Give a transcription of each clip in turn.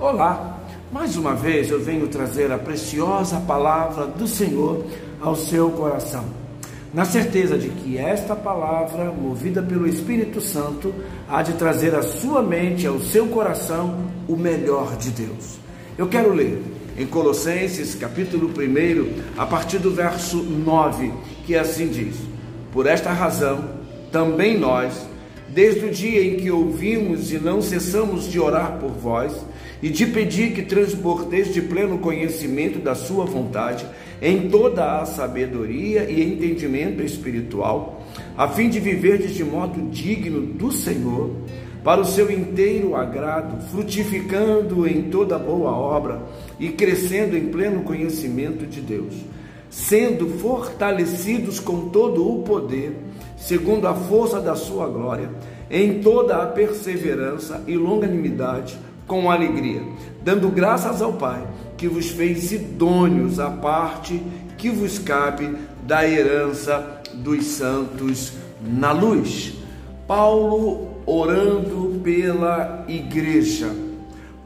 Olá, mais uma vez eu venho trazer a preciosa palavra do Senhor ao seu coração, na certeza de que esta palavra, movida pelo Espírito Santo, há de trazer à sua mente, ao seu coração, o melhor de Deus. Eu quero ler em Colossenses, capítulo 1, a partir do verso 9, que assim diz: Por esta razão, também nós, desde o dia em que ouvimos e não cessamos de orar por vós, e de pedir que transbordeis de pleno conhecimento da Sua vontade, em toda a sabedoria e entendimento espiritual, a fim de viverdes de modo digno do Senhor, para o seu inteiro agrado, frutificando em toda boa obra e crescendo em pleno conhecimento de Deus, sendo fortalecidos com todo o poder, segundo a força da sua glória, em toda a perseverança e longanimidade, com alegria, dando graças ao Pai, que vos fez idôneos à parte que vos cabe da herança dos santos na luz. Paulo orando pela igreja.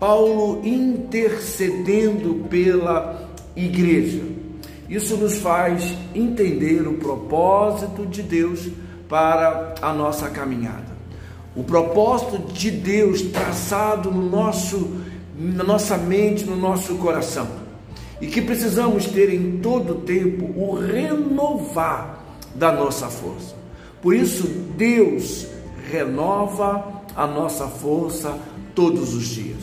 Paulo intercedendo pela igreja. Isso nos faz entender o propósito de Deus para a nossa caminhada o propósito de Deus traçado no nosso, na nossa mente, no nosso coração. E que precisamos ter em todo tempo o renovar da nossa força. Por isso, Deus renova a nossa força todos os dias.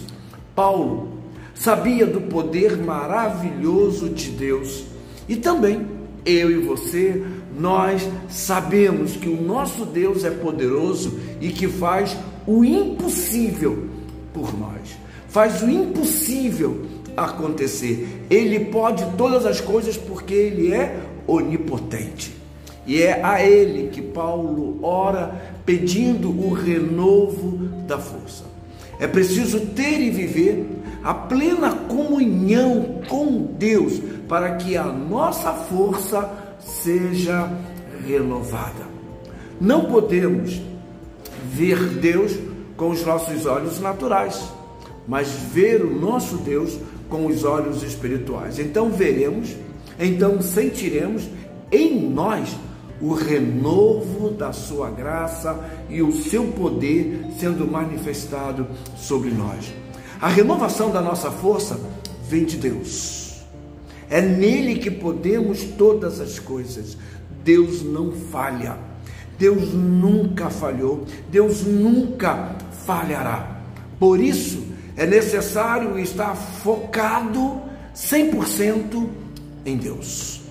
Paulo sabia do poder maravilhoso de Deus e também eu e você nós sabemos que o nosso Deus é poderoso e que faz o impossível por nós. Faz o impossível acontecer. Ele pode todas as coisas porque ele é onipotente. E é a ele que Paulo ora pedindo o renovo da força. É preciso ter e viver a plena comunhão com Deus para que a nossa força seja renovada. Não podemos ver Deus com os nossos olhos naturais, mas ver o nosso Deus com os olhos espirituais. Então veremos, então sentiremos em nós o renovo da sua graça e o seu poder sendo manifestado sobre nós. A renovação da nossa força vem de Deus. É nele que podemos todas as coisas. Deus não falha. Deus nunca falhou. Deus nunca falhará. Por isso, é necessário estar focado 100% em Deus.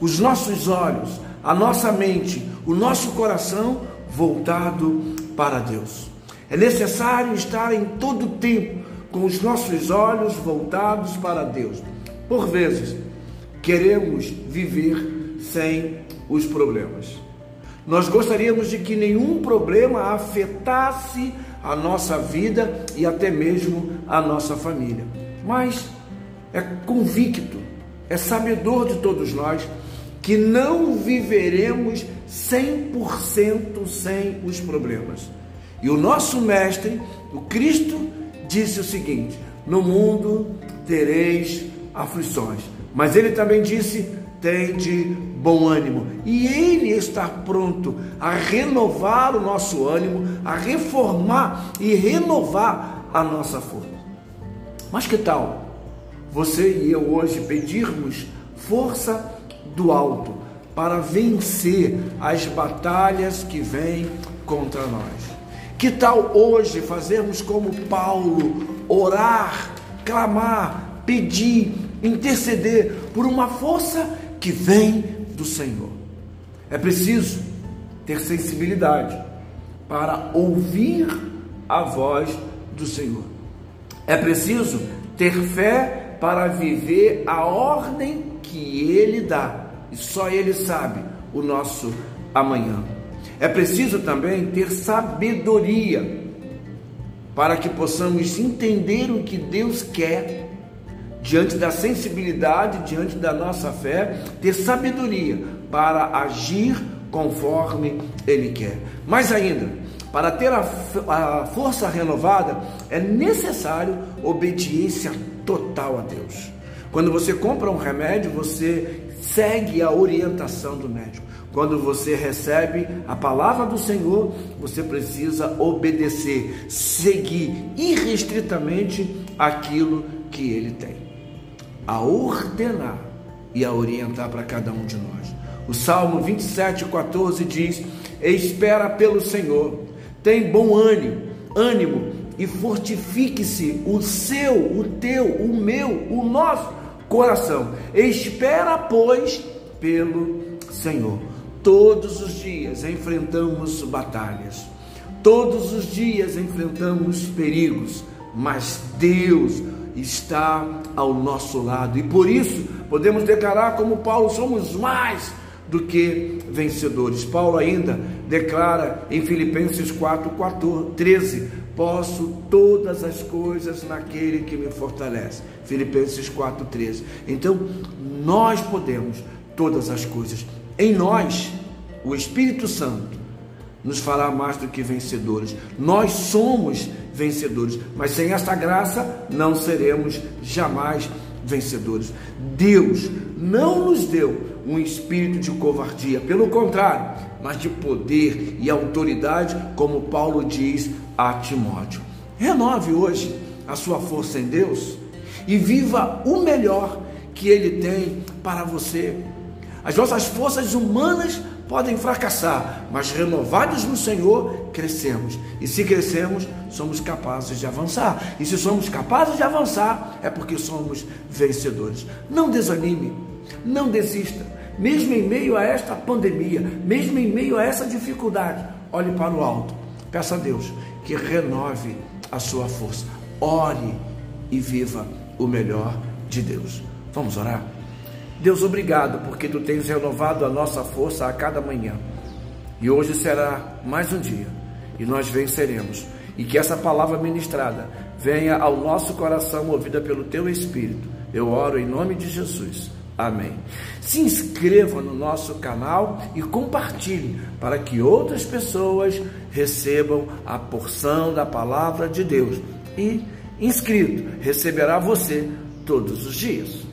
Os nossos olhos, a nossa mente, o nosso coração voltado para Deus. É necessário estar em todo tempo com os nossos olhos voltados para Deus. Por vezes, queremos viver sem os problemas. Nós gostaríamos de que nenhum problema afetasse a nossa vida e até mesmo a nossa família. Mas é convicto, é sabedor de todos nós que não viveremos 100% sem os problemas. E o nosso mestre, o Cristo, disse o seguinte: No mundo tereis aflições, mas ele também disse: tende bom ânimo. E ele está pronto a renovar o nosso ânimo, a reformar e renovar a nossa força. Mas que tal você e eu hoje pedirmos força do alto para vencer as batalhas que vêm contra nós? Que tal hoje fazermos como Paulo, orar, clamar, pedir, interceder por uma força que vem do Senhor. É preciso ter sensibilidade para ouvir a voz do Senhor. É preciso ter fé para viver a ordem que Ele dá, e só Ele sabe o nosso amanhã. É preciso também ter sabedoria para que possamos entender o que Deus quer diante da sensibilidade, diante da nossa fé, ter sabedoria para agir conforme Ele quer. Mais ainda, Para ter a, a força renovada, é necessário obediência total a Deus. Quando você compra um remédio, você segue a orientação do médico. Quando você recebe a palavra do Senhor, você precisa obedecer, seguir irrestritamente aquilo que ele tem. A ordenar e a orientar para cada um de nós. O Salmo 27, 14 diz: Espera pelo Senhor, tem bom ânimo, ânimo e fortifique-se o seu, o teu, o meu, o nosso coração. Espera, pois, pelo Senhor. Todos os dias enfrentamos batalhas, todos os dias enfrentamos perigos, mas Deus está ao nosso lado e por isso podemos declarar, como Paulo, somos mais do que vencedores. Paulo ainda declara em Filipenses 4, 14, 13: Posso todas as coisas naquele que me fortalece. Filipenses 4, 13. Então, nós podemos todas as coisas. Em nós, o Espírito Santo nos fará mais do que vencedores. Nós somos vencedores, mas sem esta graça não seremos jamais vencedores. Deus não nos deu um espírito de covardia, pelo contrário, mas de poder e autoridade, como Paulo diz a Timóteo. Renove hoje a sua força em Deus e viva o melhor que Ele tem para você. As nossas forças humanas podem fracassar, mas renovados no Senhor, crescemos. E se crescemos, somos capazes de avançar. E se somos capazes de avançar, é porque somos vencedores. Não desanime, não desista. Mesmo em meio a esta pandemia, mesmo em meio a essa dificuldade, olhe para o alto. Peça a Deus que renove a sua força. Ore e viva o melhor de Deus. Vamos orar? Deus, obrigado porque tu tens renovado a nossa força a cada manhã. E hoje será mais um dia e nós venceremos. E que essa palavra ministrada venha ao nosso coração, movida pelo teu Espírito. Eu oro em nome de Jesus. Amém. Se inscreva no nosso canal e compartilhe para que outras pessoas recebam a porção da palavra de Deus. E inscrito receberá você todos os dias.